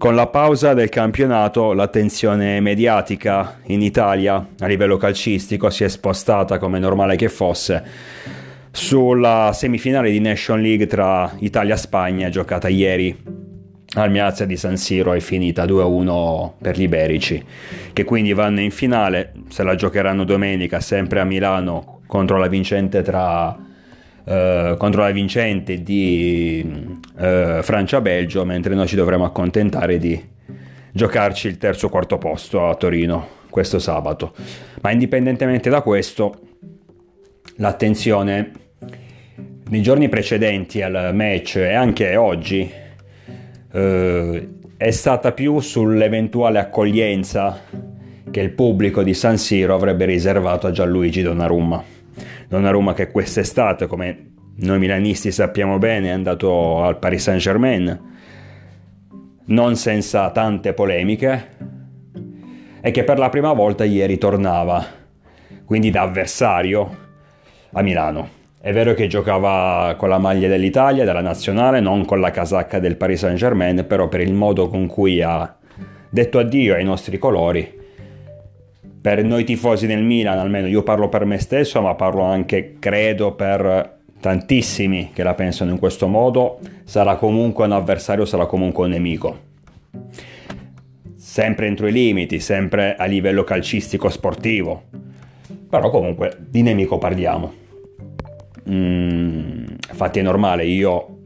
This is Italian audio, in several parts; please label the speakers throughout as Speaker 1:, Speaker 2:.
Speaker 1: Con la pausa del campionato l'attenzione mediatica in Italia a livello calcistico si è spostata, come normale che fosse, sulla semifinale di Nation League tra Italia e Spagna giocata ieri al Miazza di San Siro è finita 2-1 per gli iberici che quindi vanno in finale se la giocheranno domenica sempre a Milano contro la vincente tra Uh, contro la vincente di uh, Francia-Belgio, mentre noi ci dovremo accontentare di giocarci il terzo o quarto posto a Torino questo sabato. Ma indipendentemente da questo, l'attenzione nei giorni precedenti al match e anche oggi uh, è stata più sull'eventuale accoglienza che il pubblico di San Siro avrebbe riservato a Gianluigi Donnarumma. Donnarumma che quest'estate, come noi milanisti sappiamo bene, è andato al Paris Saint Germain, non senza tante polemiche, e che per la prima volta ieri tornava, quindi da avversario, a Milano. È vero che giocava con la maglia dell'Italia, della nazionale, non con la casacca del Paris Saint Germain, però per il modo con cui ha detto addio ai nostri colori, per noi tifosi del Milan, almeno io parlo per me stesso, ma parlo anche, credo, per tantissimi che la pensano in questo modo, sarà comunque un avversario, sarà comunque un nemico. Sempre entro i limiti, sempre a livello calcistico sportivo, però comunque di nemico parliamo. Mm, infatti è normale, io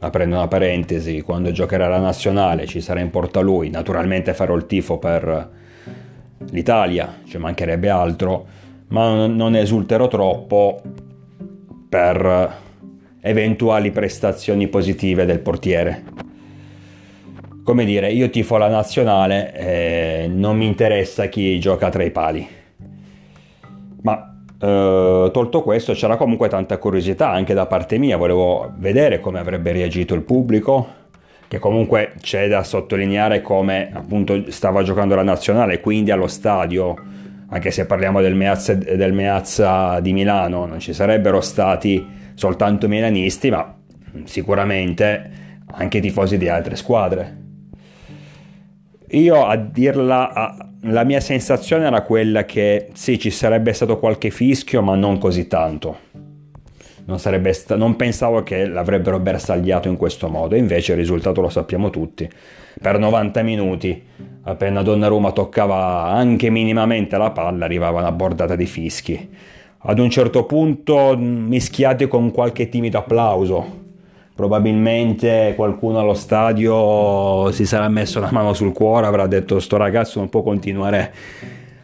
Speaker 1: aprendo una parentesi, quando giocherà la nazionale ci sarà in porta lui, naturalmente farò il tifo per l'Italia, ci mancherebbe altro, ma non esulterò troppo per eventuali prestazioni positive del portiere. Come dire, io tifo la nazionale e non mi interessa chi gioca tra i pali. Ma eh, tolto questo c'era comunque tanta curiosità anche da parte mia, volevo vedere come avrebbe reagito il pubblico, che comunque c'è da sottolineare come appunto stava giocando la nazionale, quindi allo stadio, anche se parliamo del Meazza, del Meazza di Milano, non ci sarebbero stati soltanto milanisti, ma sicuramente anche tifosi di altre squadre. Io a dirla, la mia sensazione era quella che sì, ci sarebbe stato qualche fischio, ma non così tanto non, sta- non pensavo che l'avrebbero bersagliato in questo modo, invece il risultato lo sappiamo tutti. Per 90 minuti, appena Donnarumma toccava anche minimamente la palla, arrivava una bordata di fischi. Ad un certo punto mischiati con qualche timido applauso. Probabilmente qualcuno allo stadio si sarà messo la mano sul cuore, avrà detto sto ragazzo non può continuare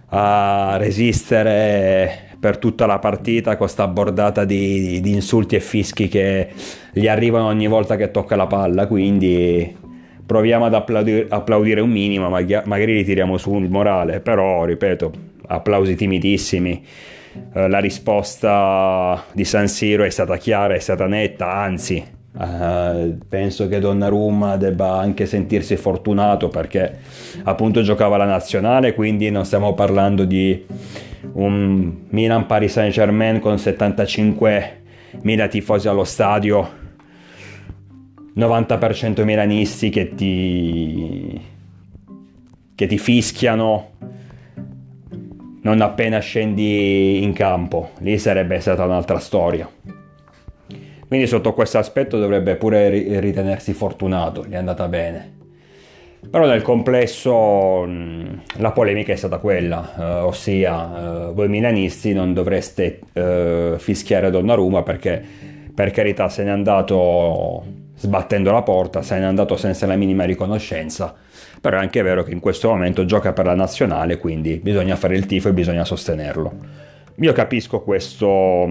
Speaker 1: a resistere per tutta la partita con questa bordata di, di, insulti e fischi che gli arrivano ogni volta che tocca la palla, quindi proviamo ad applaudire, applaudire un minimo, magari ritiriamo su il morale, però ripeto, applausi timidissimi. Eh, la risposta di San Siro è stata chiara, è stata netta, anzi Uh, penso che Donnarumma debba anche sentirsi fortunato perché appunto giocava la nazionale quindi non stiamo parlando di un Milan Paris Saint Germain con 75.000 tifosi allo stadio. 90% milanisti che ti che ti fischiano non appena scendi in campo. Lì sarebbe stata un'altra storia. Quindi sotto questo aspetto dovrebbe pure ritenersi fortunato, gli è andata bene. Però nel complesso la polemica è stata quella, eh, ossia eh, voi milanisti non dovreste eh, fischiare Donnarumma perché per carità se n'è andato sbattendo la porta, se n'è andato senza la minima riconoscenza, però è anche vero che in questo momento gioca per la nazionale, quindi bisogna fare il tifo e bisogna sostenerlo. Io capisco questo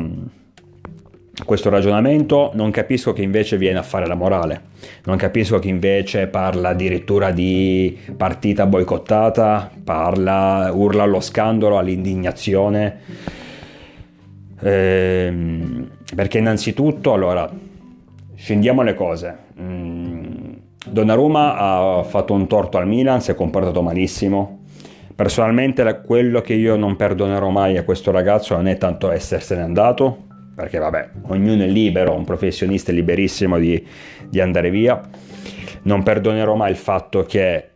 Speaker 1: questo ragionamento, non capisco che invece viene a fare la morale, non capisco che invece parla addirittura di partita boicottata, parla, urla allo scandalo, all'indignazione, ehm, perché innanzitutto, allora, scendiamo le cose. Mm, Donnarumma ha fatto un torto al Milan, si è comportato malissimo. Personalmente quello che io non perdonerò mai a questo ragazzo non è tanto essersene andato, perché vabbè, ognuno è libero, un professionista è liberissimo di, di andare via. Non perdonerò mai il fatto che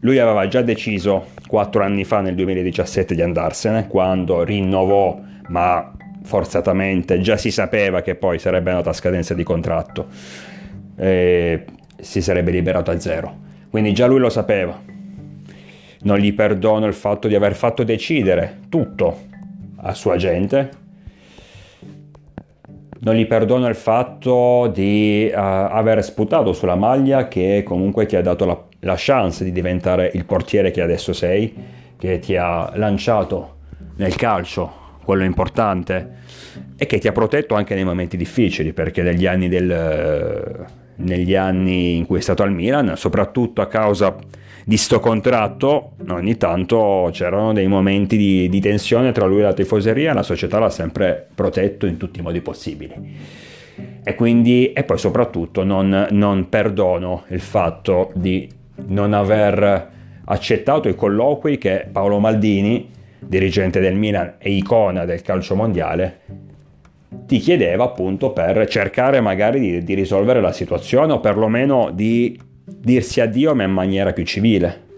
Speaker 1: lui aveva già deciso quattro anni fa, nel 2017, di andarsene, quando rinnovò, ma forzatamente, già si sapeva che poi sarebbe andata a scadenza di contratto, e si sarebbe liberato a zero. Quindi già lui lo sapeva. Non gli perdono il fatto di aver fatto decidere tutto a sua gente non gli perdono il fatto di uh, aver sputato sulla maglia che comunque ti ha dato la, la chance di diventare il portiere che adesso sei, che ti ha lanciato nel calcio, quello importante, e che ti ha protetto anche nei momenti difficili, perché negli anni, del, negli anni in cui è stato al Milan, soprattutto a causa di sto contratto ogni tanto c'erano dei momenti di, di, tensione tra lui e la tifoseria la società l'ha sempre protetto in tutti i modi possibili. E quindi e poi soprattutto non, non perdono il fatto di non aver accettato i colloqui che Paolo Maldini dirigente del Milan e icona del calcio mondiale ti chiedeva appunto per cercare magari di, di risolvere la situazione o perlomeno di dirsi addio ma in maniera più civile.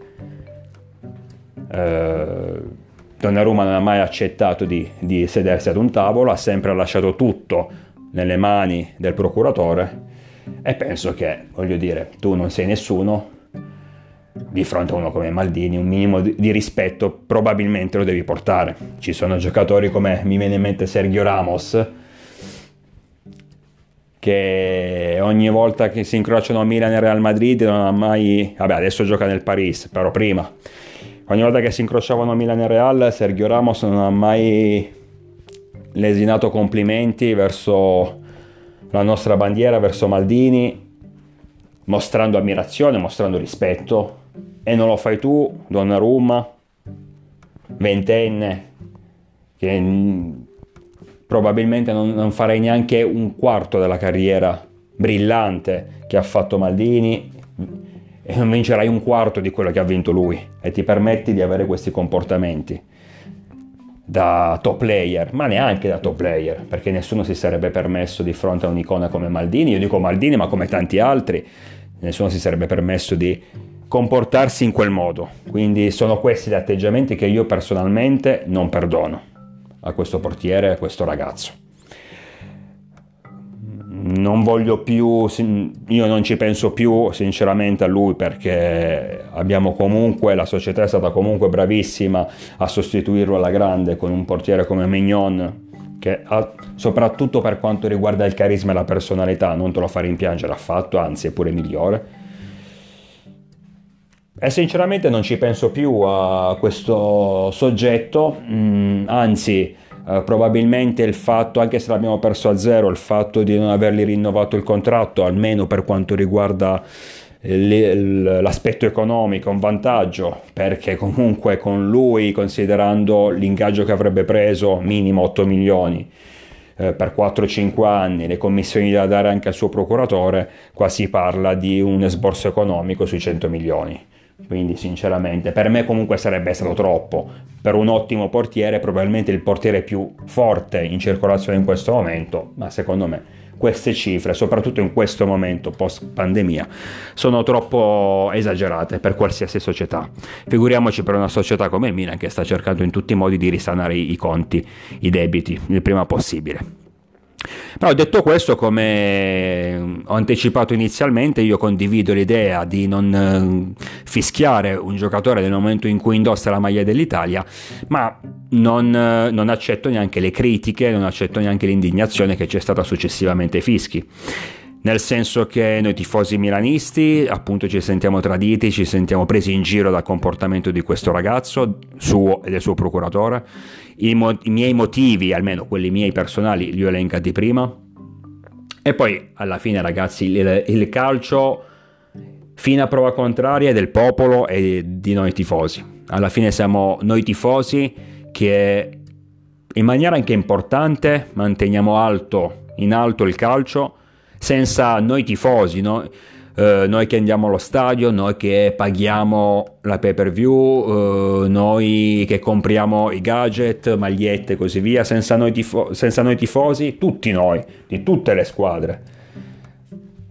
Speaker 1: Eh, Donnarumma non ha mai accettato di, di sedersi ad un tavolo, ha sempre lasciato tutto nelle mani del procuratore e penso che, voglio dire, tu non sei nessuno, di fronte a uno come Maldini, un minimo di rispetto probabilmente lo devi portare. Ci sono giocatori come mi viene in mente Sergio Ramos, che ogni volta che si incrociano a Milan e Real Madrid non ha mai... vabbè adesso gioca nel Paris, però prima. Ogni volta che si incrociavano a Milan e Real, Sergio Ramos non ha mai lesinato complimenti verso la nostra bandiera, verso Maldini, mostrando ammirazione, mostrando rispetto. E non lo fai tu, Donnarumma, ventenne, che probabilmente non, non farei neanche un quarto della carriera brillante che ha fatto Maldini e non vincerai un quarto di quello che ha vinto lui. E ti permetti di avere questi comportamenti da top player, ma neanche da top player, perché nessuno si sarebbe permesso di fronte a un'icona come Maldini, io dico Maldini ma come tanti altri, nessuno si sarebbe permesso di comportarsi in quel modo. Quindi sono questi gli atteggiamenti che io personalmente non perdono a questo portiere, a questo ragazzo. Non voglio più, io non ci penso più sinceramente a lui perché abbiamo comunque, la società è stata comunque bravissima a sostituirlo alla grande con un portiere come Mignon che ha, soprattutto per quanto riguarda il carisma e la personalità non te lo fa rimpiangere affatto, anzi è pure migliore e sinceramente non ci penso più a questo soggetto, mm, anzi eh, probabilmente il fatto, anche se l'abbiamo perso a zero, il fatto di non avergli rinnovato il contratto, almeno per quanto riguarda eh, l'aspetto economico un vantaggio perché comunque con lui considerando l'ingaggio che avrebbe preso minimo 8 milioni eh, per 4-5 anni le commissioni da dare anche al suo procuratore qua si parla di un esborso economico sui 100 milioni quindi sinceramente per me comunque sarebbe stato troppo. Per un ottimo portiere, probabilmente il portiere più forte in circolazione in questo momento, ma secondo me queste cifre, soprattutto in questo momento post pandemia, sono troppo esagerate per qualsiasi società. Figuriamoci per una società come il Milan che sta cercando in tutti i modi di risanare i conti, i debiti, il prima possibile. Però detto questo, come ho anticipato inizialmente, io condivido l'idea di non eh, fischiare un giocatore nel momento in cui indossa la maglia dell'Italia, ma non, eh, non accetto neanche le critiche, non accetto neanche l'indignazione che c'è stata successivamente ai fischi. Nel senso che noi tifosi milanisti appunto ci sentiamo traditi, ci sentiamo presi in giro dal comportamento di questo ragazzo suo e del suo procuratore i, mo- i miei motivi, almeno quelli miei personali, li ho elencati prima. E poi alla fine, ragazzi, il, il calcio, fino a prova contraria, è del popolo e di noi tifosi. Alla fine siamo noi tifosi che in maniera anche importante manteniamo alto, in alto il calcio senza noi tifosi, no? Eh, noi che andiamo allo stadio, noi che paghiamo la pay per view, eh, noi che compriamo i gadget, magliette e così via, senza noi, tifo- senza noi tifosi, tutti noi, di tutte le squadre.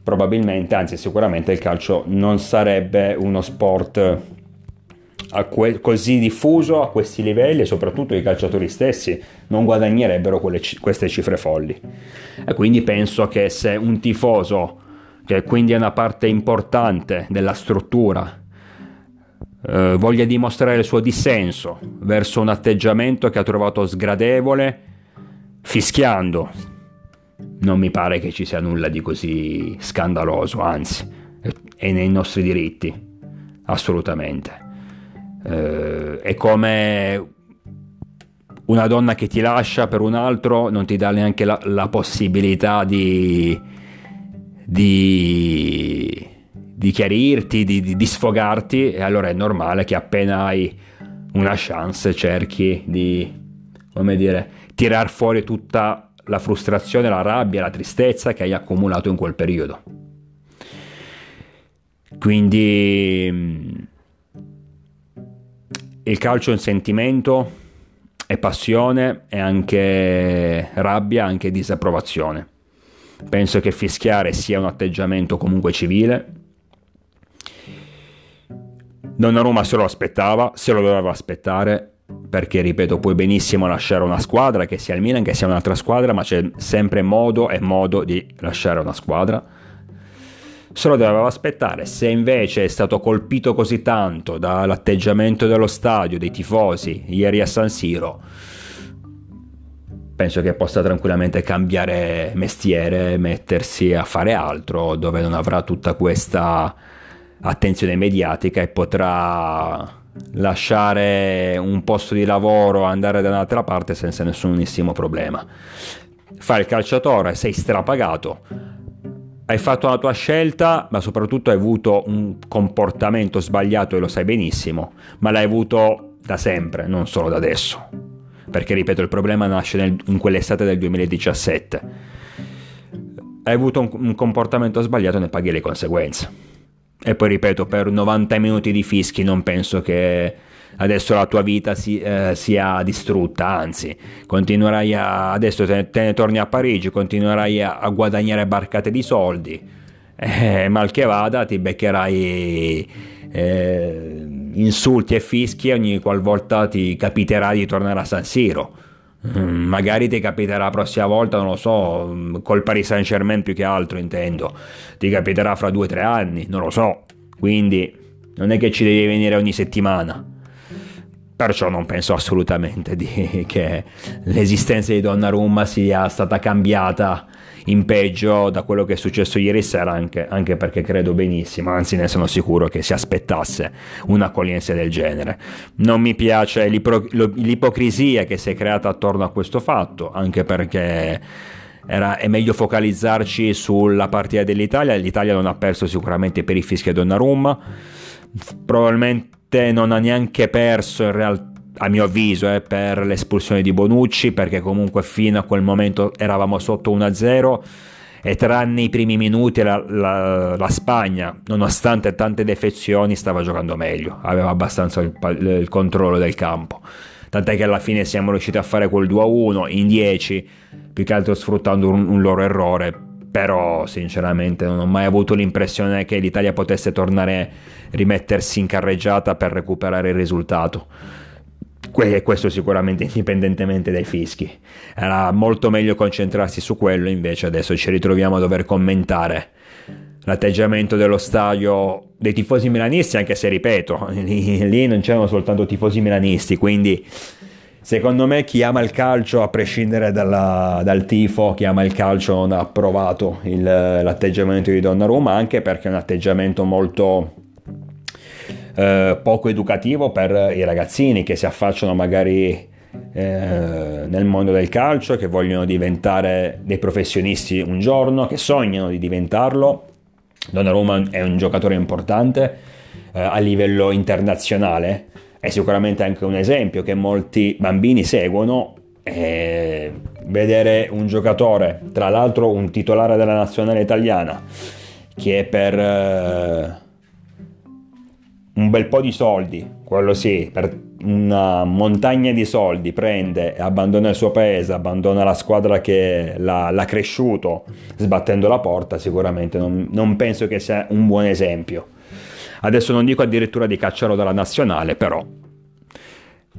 Speaker 1: Probabilmente, anzi sicuramente il calcio non sarebbe uno sport que- così diffuso a questi livelli e soprattutto i calciatori stessi non guadagnerebbero c- queste cifre folli. E quindi penso che se un tifoso, che quindi è una parte importante della struttura, eh, voglia dimostrare il suo dissenso verso un atteggiamento che ha trovato sgradevole, fischiando, non mi pare che ci sia nulla di così scandaloso, anzi, è nei nostri diritti, assolutamente. Eh, è come una donna che ti lascia per un altro non ti dà neanche la, la possibilità di, di, di chiarirti, di, di, sfogarti e allora è normale che appena hai una chance cerchi di, come dire, tirar fuori tutta la frustrazione, la rabbia, la tristezza che hai accumulato in quel periodo. Quindi il calcio è un sentimento, è passione, è anche rabbia, anche disapprovazione. Penso che fischiare sia un atteggiamento comunque civile. Donnarumma se lo aspettava, se lo doveva aspettare, perché ripeto, puoi benissimo lasciare una squadra, che sia il Milan, che sia un'altra squadra, ma c'è sempre modo e modo di lasciare una squadra se lo doveva aspettare. Se invece è stato colpito così tanto dall'atteggiamento dello stadio, dei tifosi, ieri a San Siro, penso che possa tranquillamente cambiare mestiere, mettersi a fare altro, dove non avrà tutta questa attenzione mediatica e potrà lasciare un posto di lavoro, andare da un'altra parte senza nessunissimo problema. Fai il calciatore, sei strapagato, hai fatto la tua scelta, ma soprattutto hai avuto un comportamento sbagliato e lo sai benissimo, ma l'hai avuto da sempre, non solo da adesso. Perché, ripeto, il problema nasce nel, in quell'estate del 2017. Hai avuto un, un comportamento sbagliato ne paghi le conseguenze. E poi, ripeto, per 90 minuti di fischi non penso che adesso la tua vita si, eh, sia distrutta, anzi, continuerai a, adesso te, te, ne torni a Parigi, continuerai a, a guadagnare barcate di soldi, eh, mal che vada ti beccherai eh, insulti e fischi ogni qualvolta ti capiterà di tornare a San Siro. Mm, magari ti capiterà la prossima volta, non lo so, col Paris Saint Germain più che altro intendo. Ti capiterà fra due o tre anni, non lo so. Quindi non è che ci devi venire ogni settimana. Perciò non penso assolutamente di, che l'esistenza di Donnarumma sia stata cambiata in peggio da quello che è successo ieri sera, anche, anche, perché credo benissimo, anzi ne sono sicuro che si aspettasse un'accoglienza del genere. Non mi piace l'ipo- l'ipocrisia che si è creata attorno a questo fatto, anche perché era, è meglio focalizzarci sulla partita dell'Italia. L'Italia non ha perso sicuramente per i fischi a Donnarumma, probabilmente non ha neanche perso in realtà a mio avviso eh, per l'espulsione di Bonucci perché comunque fino a quel momento eravamo sotto 1-0 e tranne i primi minuti la, la, la, Spagna nonostante tante defezioni stava giocando meglio aveva abbastanza il, il, controllo del campo tant'è che alla fine siamo riusciti a fare quel 2-1 in 10 più che altro sfruttando un, un loro errore però sinceramente non ho mai avuto l'impressione che l'Italia potesse tornare rimettersi in carreggiata per recuperare il risultato. Questo sicuramente indipendentemente dai fischi. Era molto meglio concentrarsi su quello, invece adesso ci ritroviamo a dover commentare l'atteggiamento dello stadio dei tifosi milanisti, anche se ripeto, lì, lì non c'erano soltanto tifosi milanisti, quindi Secondo me chi ama il calcio, a prescindere dalla, dal tifo, chi ama il calcio non ha approvato il, l'atteggiamento di Donnarumma, anche perché è un atteggiamento molto eh, poco educativo per i ragazzini che si affacciano magari eh, nel mondo del calcio, che vogliono diventare dei professionisti un giorno, che sognano di diventarlo. Donnarumma è un giocatore importante eh, a livello internazionale è sicuramente anche un esempio che molti bambini seguono. E vedere un giocatore, tra l'altro un titolare della nazionale italiana, che per eh, un bel po' di soldi, quello sì, per una montagna di soldi prende e abbandona il suo paese, abbandona la squadra che l'ha, l'ha cresciuto sbattendo la porta, sicuramente non, non, penso che sia un buon esempio. Adesso non dico addirittura di cacciarlo dalla nazionale, però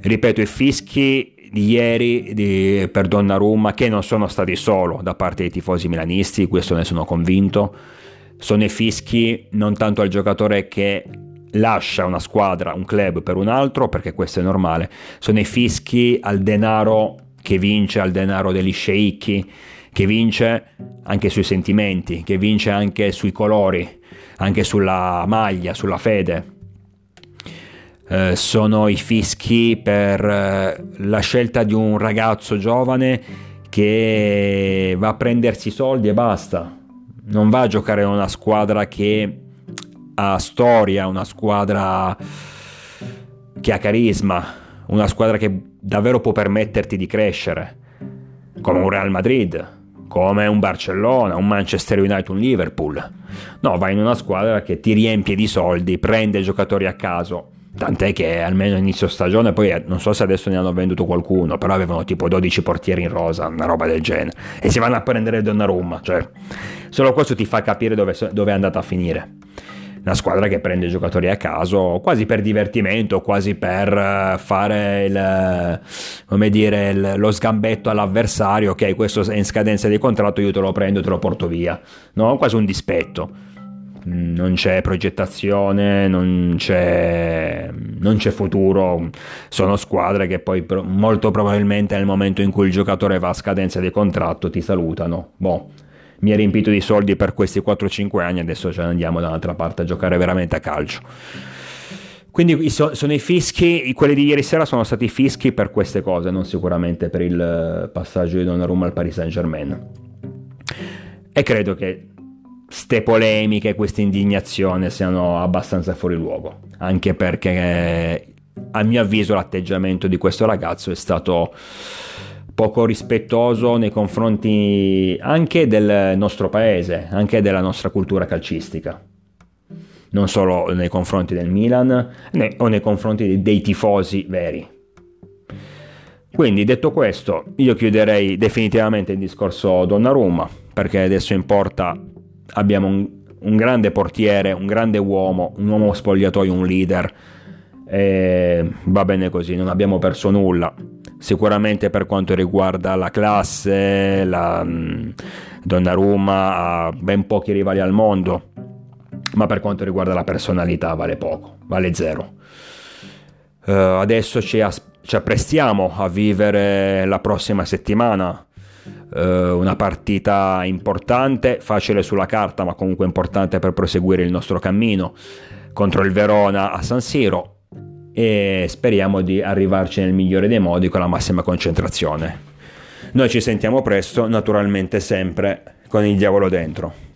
Speaker 1: ripeto, i fischi di ieri di, per Donnarumma, che non sono stati solo da parte dei tifosi milanisti, questo ne sono convinto, sono i fischi non tanto al giocatore che lascia una squadra, un club per un altro, perché questo è normale, sono i fischi al denaro che vince, al denaro degli sceicchi, che vince anche sui sentimenti, che vince anche sui colori, anche sulla maglia, sulla fede. Eh, sono i fischi per eh, la scelta di un ragazzo giovane che va a prendersi i soldi e basta. Non va a giocare in una squadra che ha storia, una squadra che ha carisma, una squadra che davvero può permetterti di crescere, come un Real Madrid, come un Barcellona, un Manchester United, un Liverpool. No, vai in una squadra che ti riempie di soldi, prende giocatori a caso. Tant'è che almeno inizio stagione, poi eh, non so se adesso ne hanno venduto qualcuno, però avevano tipo 12 portieri in rosa, una roba del genere. E si vanno a prendere Donnarumma, cioè solo questo ti fa capire dove, dove è andata a finire una squadra che prende giocatori a caso quasi per divertimento, quasi per eh, fare il, come dire, il, lo sgambetto all'avversario, ok, questo è in scadenza di contratto, io te lo prendo e te lo porto via, no? Quasi un dispetto. Non c'è progettazione, non c'è, non c'è futuro. Sono squadre che poi molto probabilmente nel momento in cui il giocatore va a scadenza di contratto ti salutano. Boh, mi ha riempito di soldi per questi 4-5 anni, adesso ce ne andiamo da un'altra parte a giocare veramente a calcio. Quindi sono i fischi, quelli di ieri sera sono stati fischi per queste cose, non sicuramente per il passaggio di Donnarumma al Paris Saint Germain. E credo che queste polemiche, questa indignazione siano abbastanza fuori luogo, anche perché a mio avviso l'atteggiamento di questo ragazzo è stato poco rispettoso nei confronti anche del nostro paese, anche della nostra cultura calcistica. Non solo nei confronti del Milan né, o nei confronti dei, tifosi veri. Quindi detto questo, io chiuderei definitivamente il discorso Donnarumma, perché adesso in porta abbiamo un, un grande portiere, un grande uomo, un uomo spogliatoio, un leader. E va bene così, non abbiamo perso nulla sicuramente per quanto riguarda la classe, la mm, Donnarumma ha ben pochi rivali al mondo, ma per quanto riguarda la personalità vale poco, vale zero. Uh, adesso ci, as- ci, apprestiamo a vivere la prossima settimana uh, una partita importante, facile sulla carta, ma comunque importante per proseguire il nostro cammino contro il Verona a San Siro e speriamo di arrivarci nel migliore dei modi con la massima concentrazione. Noi ci sentiamo presto, naturalmente sempre con il diavolo dentro.